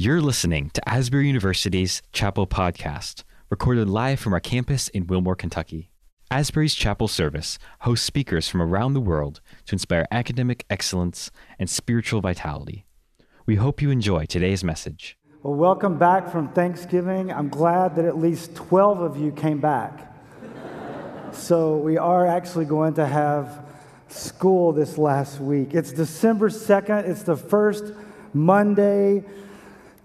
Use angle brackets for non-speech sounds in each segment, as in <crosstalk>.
You're listening to Asbury University's Chapel Podcast, recorded live from our campus in Wilmore, Kentucky. Asbury's Chapel Service hosts speakers from around the world to inspire academic excellence and spiritual vitality. We hope you enjoy today's message. Well, welcome back from Thanksgiving. I'm glad that at least 12 of you came back. so, we are actually going to have school this last week. It's December 2nd, it's the first Monday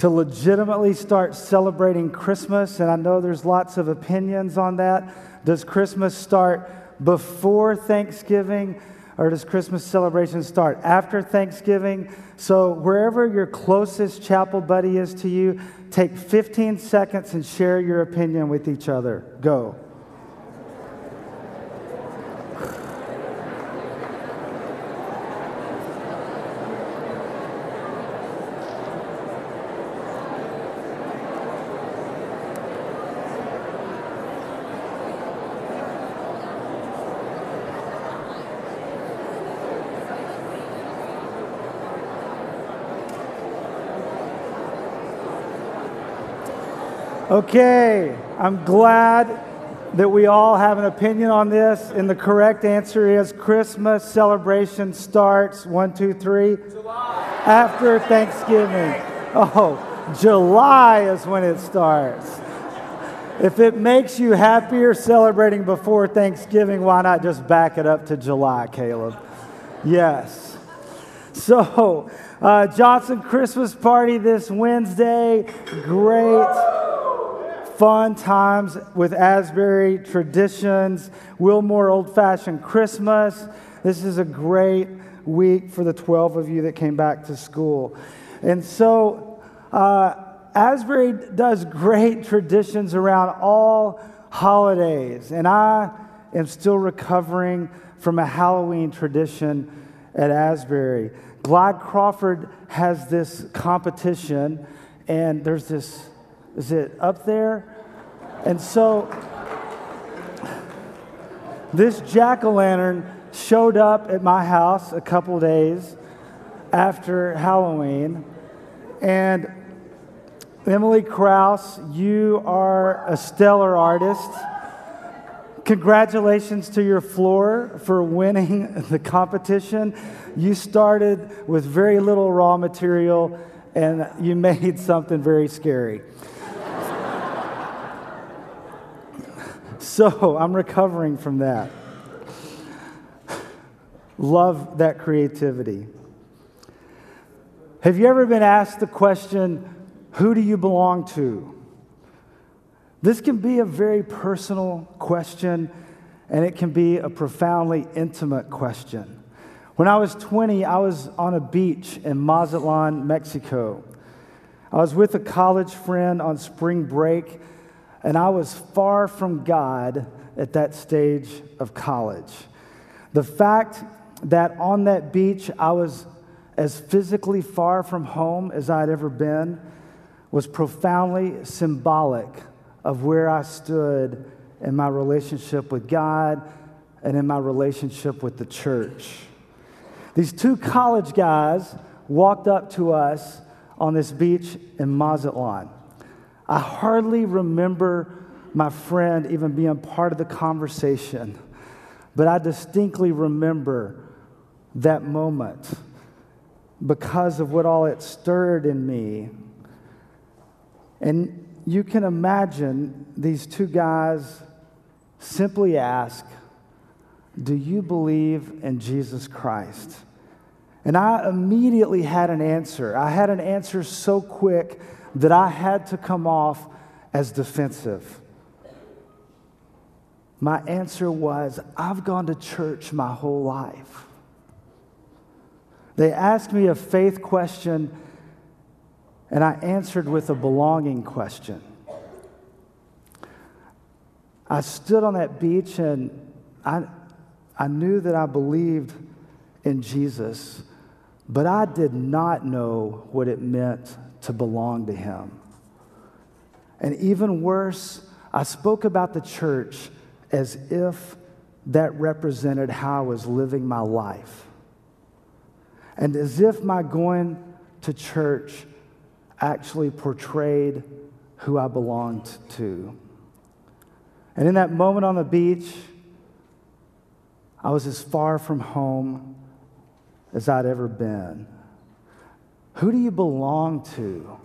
to legitimately start celebrating Christmas. And I know there's lots of opinions on that. Does Christmas start before Thanksgiving? Or does Christmas celebration start after Thanksgiving? So, wherever your closest chapel buddy is to you, take 15 seconds and share your opinion with each other. Go. Okay, I'm glad that we all have an opinion on this. And the correct answer is Christmas celebration starts one, two, three. July. After Thanksgiving. Oh, July is when it starts. If it makes you happier celebrating before Thanksgiving, why not just back it up to July, Caleb? Yes. So, uh, Johnson Christmas party this Wednesday. Great fun times with Asbury traditions, Wilmore Old Fashioned Christmas. This is a great week for the 12 of you that came back to school. And so, uh, Asbury does great traditions around all holidays. And I am still recovering from a Halloween tradition at Asbury. Glide Crawford has this competition, and there's this is it up there? And so this jack o' lantern showed up at my house a couple days after Halloween. And Emily Kraus, you are a stellar artist. Congratulations to your floor for winning <laughs> the competition. You started with very little raw material and you made something very scary. So I'm recovering from that. Love that creativity. Have you ever been asked the question, Who do you belong to? This can be a very personal question, and it can be a profoundly intimate question. When I was 20, I was on a beach in Mazatlan, Mexico. I was with a college friend on spring break and I was far from God at that stage of college. The fact that on that beach I was as physically far from home as I'd ever been was profoundly symbolic of where I stood in my relationship with God and in my relationship with the church. These two college guys walked up to us on this beach in Mazatlan. I hardly remember my friend even being part of the conversation, but I distinctly remember that moment because of what all it stirred in me. And you can imagine these two guys simply ask, Do you believe in Jesus Christ? And I immediately had an answer. I had an answer so quick that I had to come off as defensive? My answer was, I've gone to church my whole life. They asked me a faith question, and I answered with a belonging question. I stood on that beach and I, I knew that I believed in Jesus, but I did not know what it meant to belong to Him. And even worse, I spoke about the church as if that represented how I was living my life. And as if my going to church actually portrayed who I belonged to. And in that moment on the beach, I was as far from home as I'd ever been. Who do you belong to?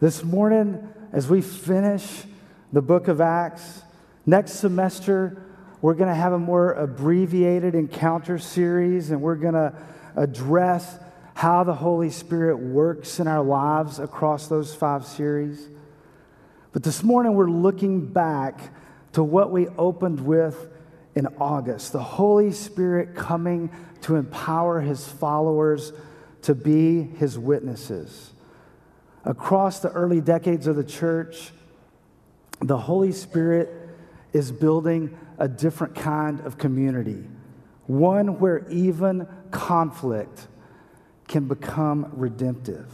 This morning, as we finish the book of Acts, next semester, we're going to have a more abbreviated encounter series, and we're going to address how the Holy Spirit works in our lives across those five series. But this morning, we're looking back to what we opened with in August the Holy Spirit coming to empower his followers to be his witnesses. Across the early decades of the church, the Holy Spirit is building a different kind of community, one where even conflict can become redemptive.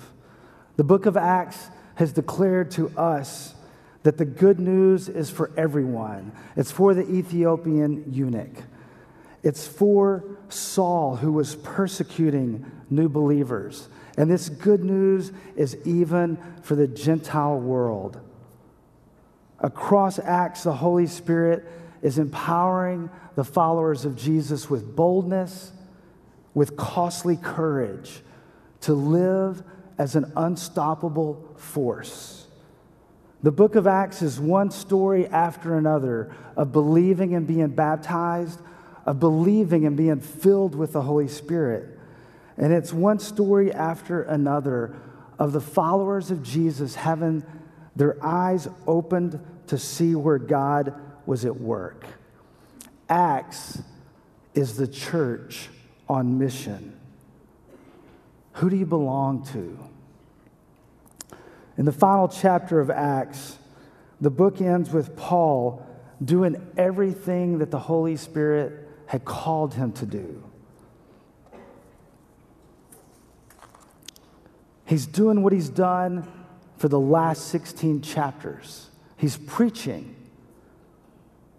The book of Acts has declared to us that the good news is for everyone. It's for the Ethiopian eunuch. It's for Saul, who was persecuting new believers. And this good news is even for the Gentile world. Across Acts, the Holy Spirit is empowering the followers of Jesus with boldness, with costly courage to live as an unstoppable force. The book of Acts is one story after another of believing and being baptized, of believing and being filled with the Holy Spirit. And it's one story after another of the followers of Jesus having their eyes opened to see where God was at work. Acts is the church on mission. Who do you belong to? In the final chapter of Acts, the book ends with Paul doing everything that the Holy Spirit had called him to do. He's doing what he's done for the last 16 chapters. He's preaching.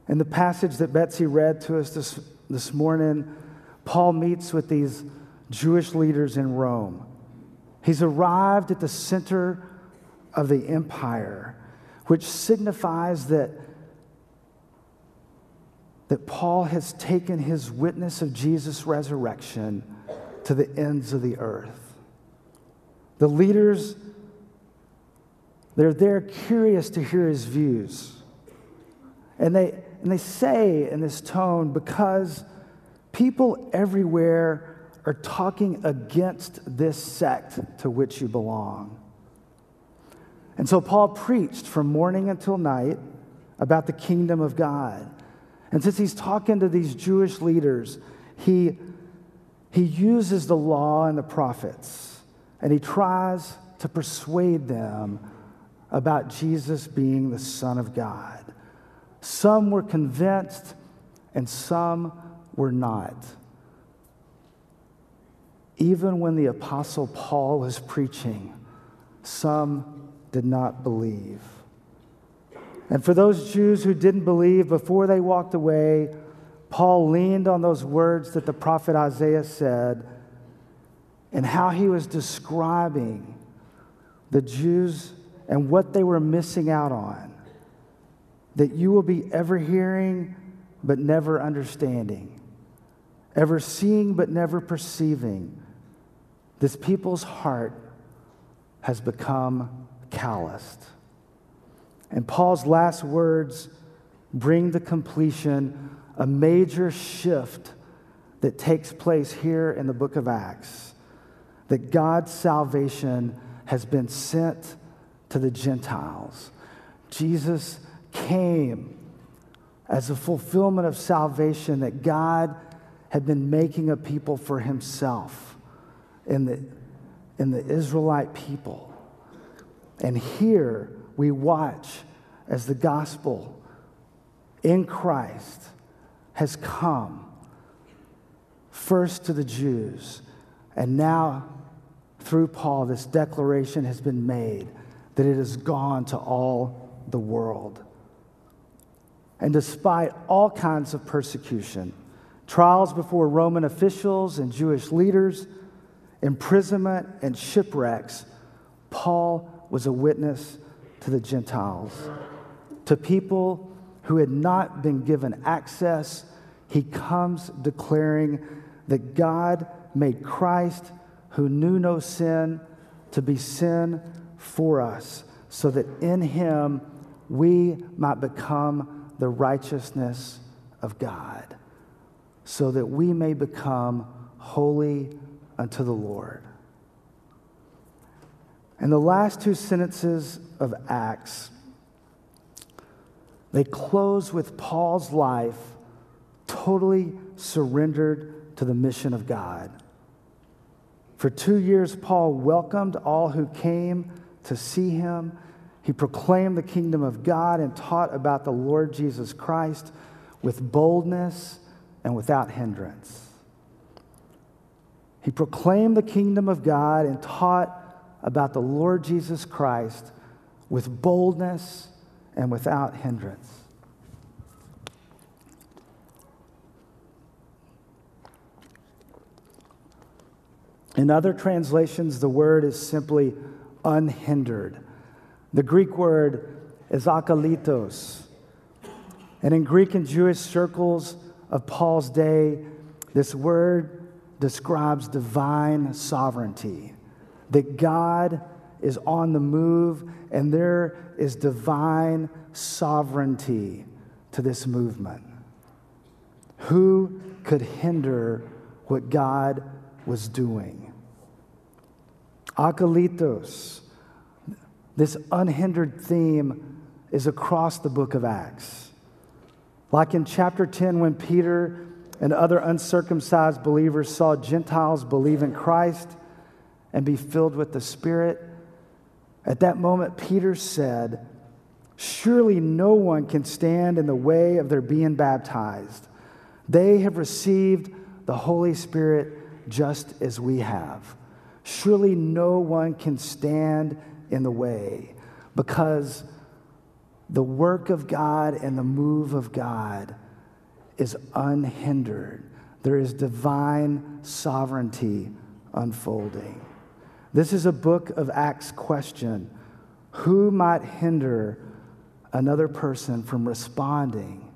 In the passage that Betsy read to us this, this morning, Paul meets with these Jewish leaders in Rome. He's arrived at the center of the empire, which signifies that, that Paul has taken his witness of Jesus' resurrection to the ends of the earth. The leaders, they're there curious to hear his views. And they, and they say in this tone, because people everywhere are talking against this sect to which you belong. And so Paul preached from morning until night about the kingdom of God. And since he's talking to these Jewish leaders, he, he uses the law and the prophets and he tries to persuade them about Jesus being the Son of God. Some were convinced, and some were not. Even when the Apostle Paul was preaching, some did not believe. And for those Jews who didn't believe, before they walked away, Paul leaned on those words that the prophet Isaiah said and how he was describing the Jews and what they were missing out on. That you will be ever hearing but never understanding, ever seeing but never perceiving. This people's heart has become calloused. And Paul's last words bring to completion a major shift that takes place here in the book of Acts that God's salvation has been sent to the Gentiles. Jesus came as a fulfillment of salvation that God had been making a people for himself in the, in the Israelite people. And here we watch as the gospel in Christ has come first to the Jews and now, through Paul, this declaration has been made that it has gone to all the world. And despite all kinds of persecution, trials before Roman officials and Jewish leaders, imprisonment and shipwrecks, Paul was a witness to the Gentiles, to people who had not been given access. He comes declaring that God made Christ, who knew no sin, to be sin for us, so that in him we might become the righteousness of God, so that we may become holy unto the Lord. And the last two sentences of Acts, they close with Paul's life totally surrendered to the mission of God. For two years, Paul welcomed all who came to see him. He proclaimed the kingdom of God and taught about the Lord Jesus Christ with boldness and without hindrance. He proclaimed the kingdom of God and taught about the Lord Jesus Christ with boldness and without hindrance. In other translations, the word is simply unhindered. The Greek word is akalitos. And in Greek and Jewish circles of Paul's day, this word describes divine sovereignty that God is on the move and there is divine sovereignty to this movement. Who could hinder what God was doing? Akalitos, this unhindered theme is across the book of Acts. Like in chapter 10, when Peter and other uncircumcised believers saw Gentiles believe in Christ and be filled with the Spirit. At that moment, Peter said, Surely no one can stand in the way of their being baptized. They have received the Holy Spirit just as we have. Surely no one can stand in the way because the work of God and the move of God is unhindered. There is divine sovereignty unfolding. This is a book of Acts question Who might hinder another person from responding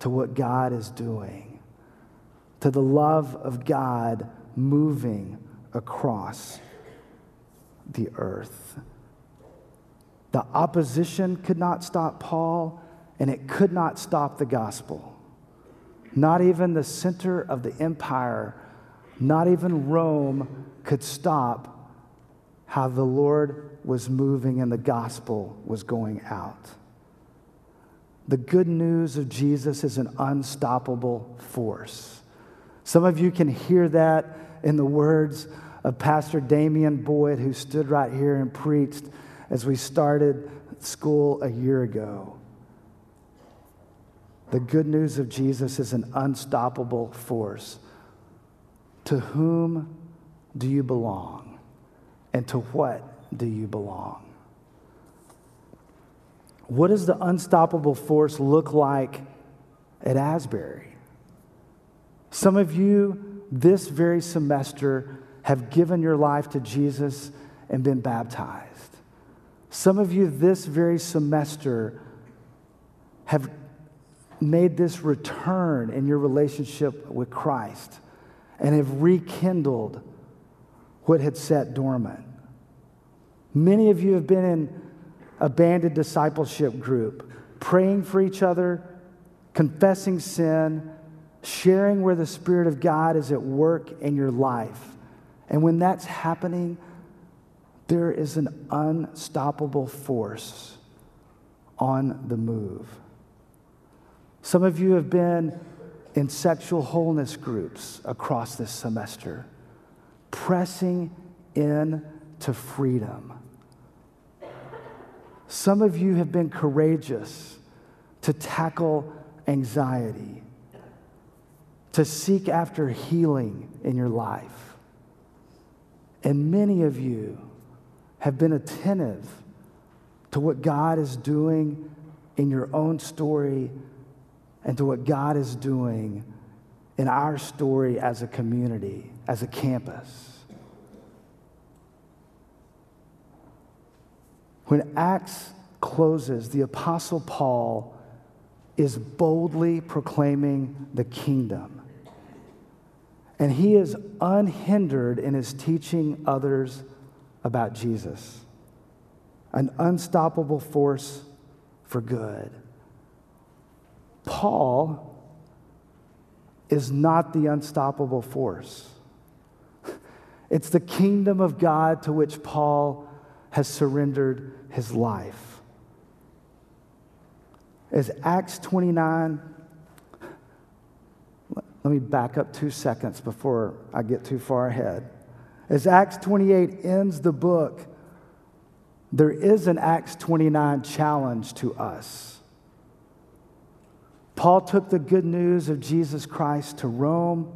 to what God is doing, to the love of God moving across the earth? The opposition could not stop Paul, and it could not stop the gospel. Not even the center of the empire, not even Rome could stop how the Lord was moving and the gospel was going out. The good news of Jesus is an unstoppable force. Some of you can hear that in the words of Pastor Damian Boyd, who stood right here and preached as we started school a year ago. The good news of Jesus is an unstoppable force. To whom do you belong? And to what do you belong? What does the unstoppable force look like at Asbury? Some of you this very semester have given your life to Jesus and been baptized. Some of you this very semester have made this return in your relationship with Christ and have rekindled what had sat dormant. Many of you have been in a banded discipleship group, praying for each other, confessing sin, sharing where the Spirit of God is at work in your life. And when that's happening, there is an unstoppable force on the move. Some of you have been in sexual wholeness groups across this semester pressing in to freedom. Some of you have been courageous to tackle anxiety, to seek after healing in your life. And many of you have been attentive to what God is doing in your own story and to what God is doing in our story as a community, as a campus. When Acts closes, the Apostle Paul is boldly proclaiming the kingdom. And he is unhindered in his teaching others about Jesus, an unstoppable force for good. Paul is not the unstoppable force. It's the kingdom of God to which Paul has surrendered his life. As Acts 29, let me back up two seconds before I get too far ahead. As Acts 28 ends the book, there is an Acts 29 challenge to us. Paul took the good news of Jesus Christ to Rome,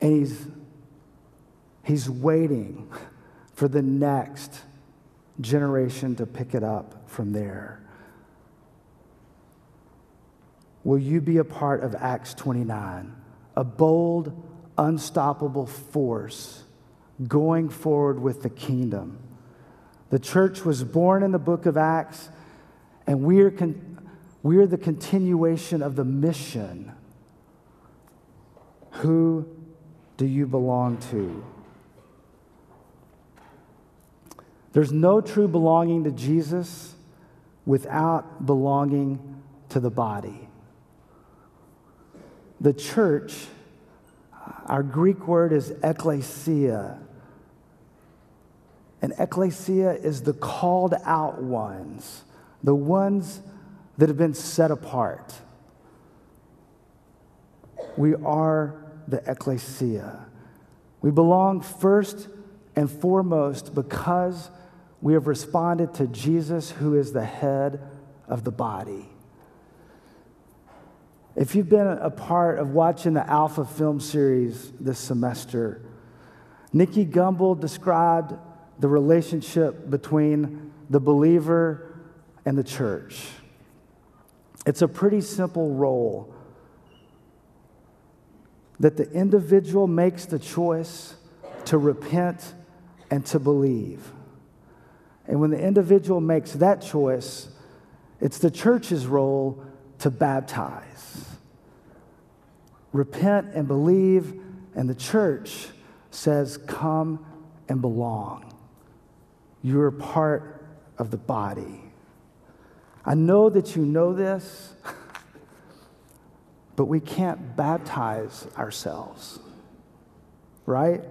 and he's, he's waiting for the next generation to pick it up from there. Will you be a part of Acts 29? A bold, unstoppable force going forward with the kingdom. The church was born in the book of Acts, and we are, con- we are the continuation of the mission. Who do you belong to? There's no true belonging to Jesus without belonging to the body. The church, our Greek word is ekklesia. And ekklesia is the called out ones, the ones that have been set apart. We are the ecclesia. We belong first and foremost because we have responded to Jesus, who is the head of the body. If you've been a part of watching the Alpha film series this semester, Nicky Gumbel described the relationship between the believer and the church. It's a pretty simple role that the individual makes the choice to repent and to believe. And when the individual makes that choice, it's the church's role to baptize. Repent and believe, and the church says, Come and belong. You're part of the body. I know that you know this, <laughs> but we can't baptize ourselves, right?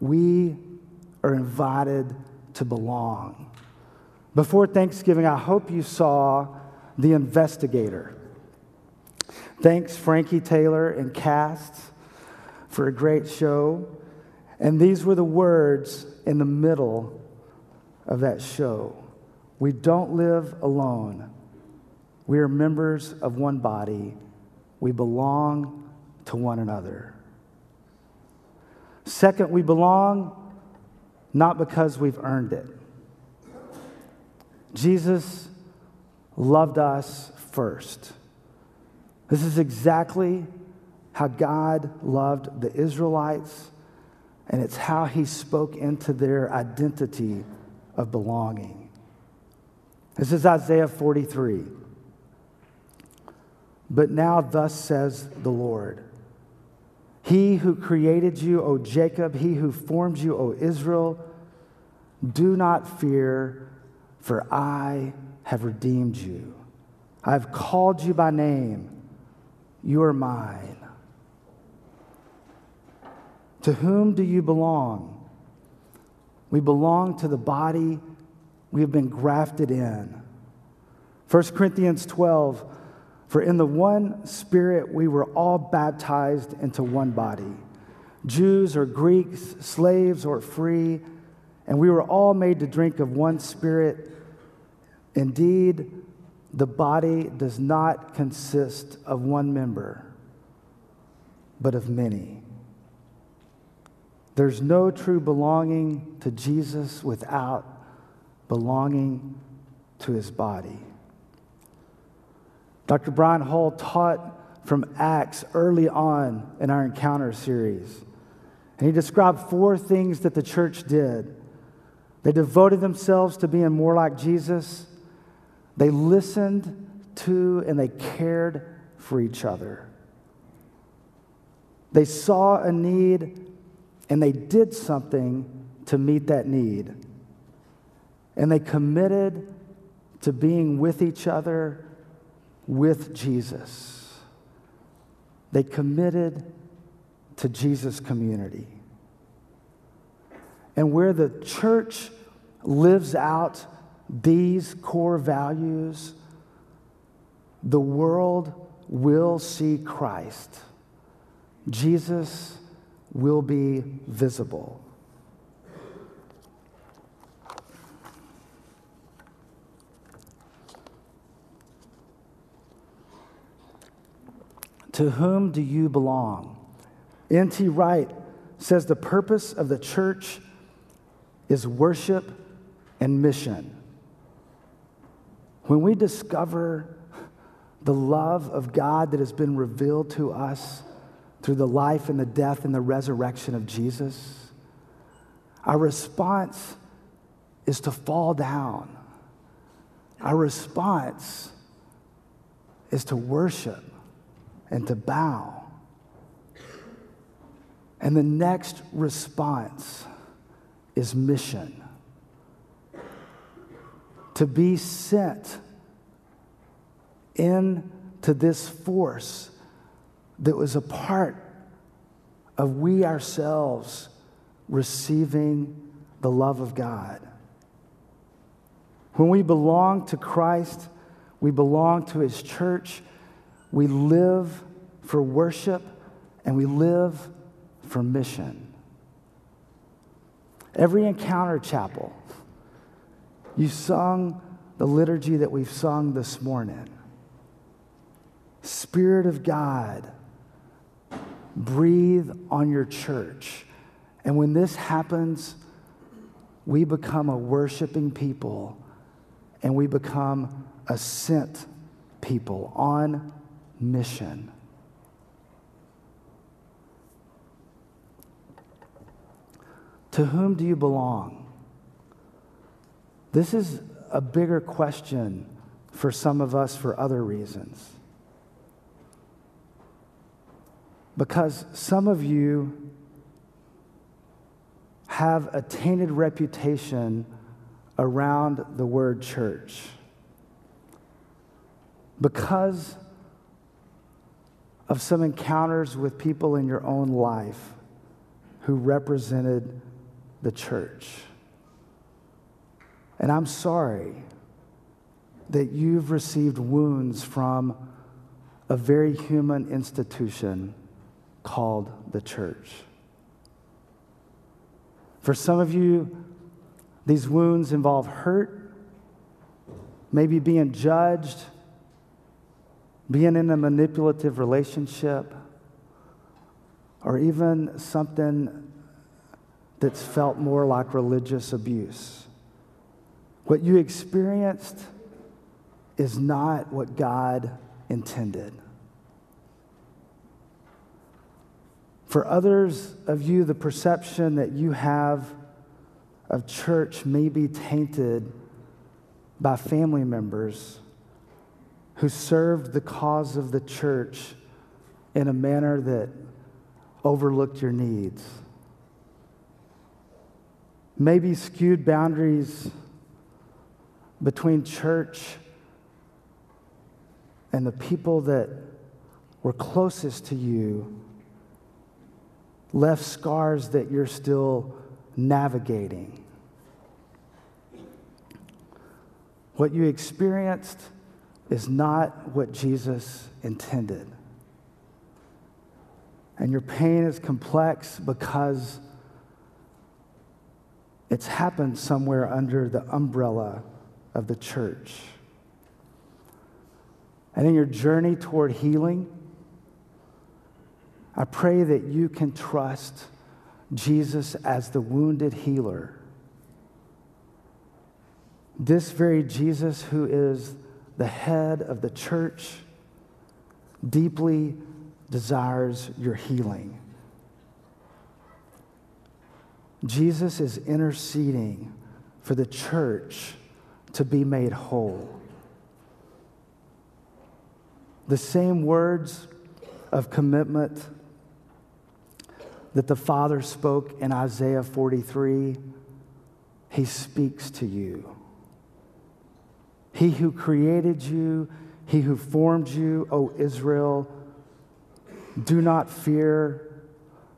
We are invited to belong. Before Thanksgiving, I hope you saw The Investigator. Thanks, Frankie Taylor and Cast, for a great show. And these were the words in the middle of that show We don't live alone. We are members of one body. We belong to one another. Second, we belong not because we've earned it. Jesus loved us first. This is exactly how God loved the Israelites, and it's how he spoke into their identity of belonging. This is Isaiah 43. But now, thus says the Lord He who created you, O Jacob, he who formed you, O Israel, do not fear, for I have redeemed you. I have called you by name. You are mine. To whom do you belong? We belong to the body we have been grafted in. 1 Corinthians 12 For in the one Spirit we were all baptized into one body Jews or Greeks, slaves or free, and we were all made to drink of one Spirit. Indeed, the body does not consist of one member, but of many. There's no true belonging to Jesus without belonging to his body. Dr. Brian Hall taught from Acts early on in our encounter series. And he described four things that the church did. They devoted themselves to being more like Jesus. They listened to and they cared for each other. They saw a need and they did something to meet that need. And they committed to being with each other with Jesus. They committed to Jesus' community. And where the church lives out these core values, the world will see Christ. Jesus will be visible. To whom do you belong? N.T. Wright says the purpose of the church is worship and mission. When we discover the love of God that has been revealed to us through the life and the death and the resurrection of Jesus, our response is to fall down. Our response is to worship and to bow. And the next response is mission. To be sent into this force that was a part of we ourselves receiving the love of God. When we belong to Christ, we belong to His church, we live for worship, and we live for mission. Every encounter chapel, you sung the liturgy that we've sung this morning. Spirit of God, breathe on your church. And when this happens, we become a worshiping people and we become a sent people on mission. To whom do you belong? This is a bigger question for some of us for other reasons. Because some of you have a tainted reputation around the word church. Because of some encounters with people in your own life who represented the church. And I'm sorry that you've received wounds from a very human institution called the church. For some of you, these wounds involve hurt, maybe being judged, being in a manipulative relationship, or even something that's felt more like religious abuse. What you experienced is not what God intended. For others of you, the perception that you have of church may be tainted by family members who served the cause of the church in a manner that overlooked your needs. Maybe skewed boundaries between church and the people that were closest to you left scars that you're still navigating. What you experienced is not what Jesus intended. And your pain is complex because it's happened somewhere under the umbrella of the church. And in your journey toward healing, I pray that you can trust Jesus as the wounded healer. This very Jesus, who is the head of the church, deeply desires your healing. Jesus is interceding for the church to be made whole. The same words of commitment that the Father spoke in Isaiah 43, He speaks to you. He who created you, He who formed you, O Israel, do not fear,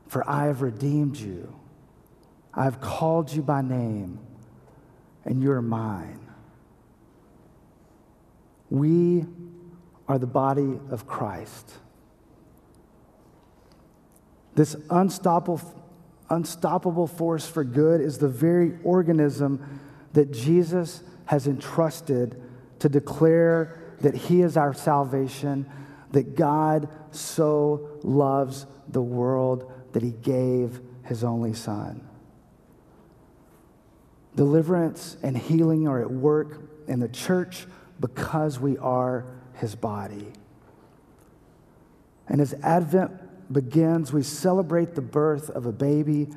for I have redeemed you. I have called you by name, and you are mine. We are the body of Christ. This unstoppable, unstoppable force for good is the very organism that Jesus has entrusted to declare that He is our salvation, that God so loves the world that He gave His only Son. Deliverance and healing are at work in the church because we are His body. And as Advent begins, we celebrate the birth of a baby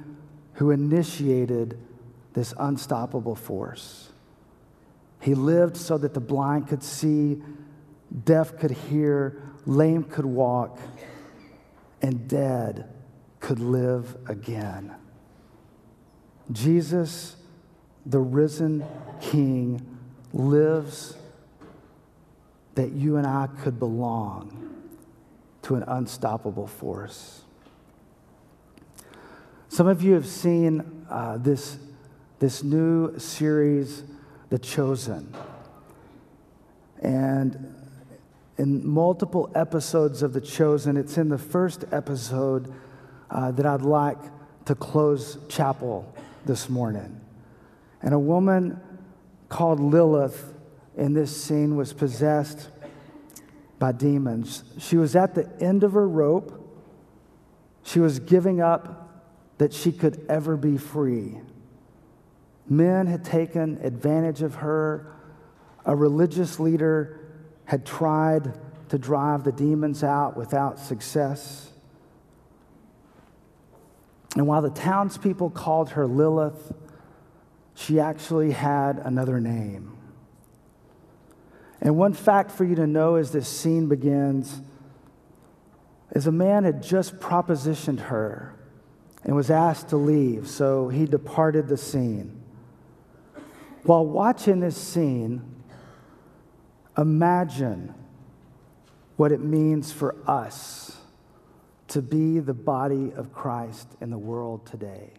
who initiated this unstoppable force. He lived so that the blind could see, deaf could hear, lame could walk, and dead could live again. Jesus, the risen King, lives that you and I could belong to an unstoppable force. Some of you have seen uh, this, this new series, The Chosen. And in multiple episodes of The Chosen, it's in the first episode uh, that I'd like to close chapel this morning. And a woman called Lilith in this scene was possessed by demons. She was at the end of her rope. She was giving up that she could ever be free. Men had taken advantage of her. A religious leader had tried to drive the demons out without success. And while the townspeople called her Lilith, she actually had another name. And one fact for you to know as this scene begins is a man had just propositioned her and was asked to leave, so he departed the scene. While watching this scene, imagine what it means for us to be the body of Christ in the world today.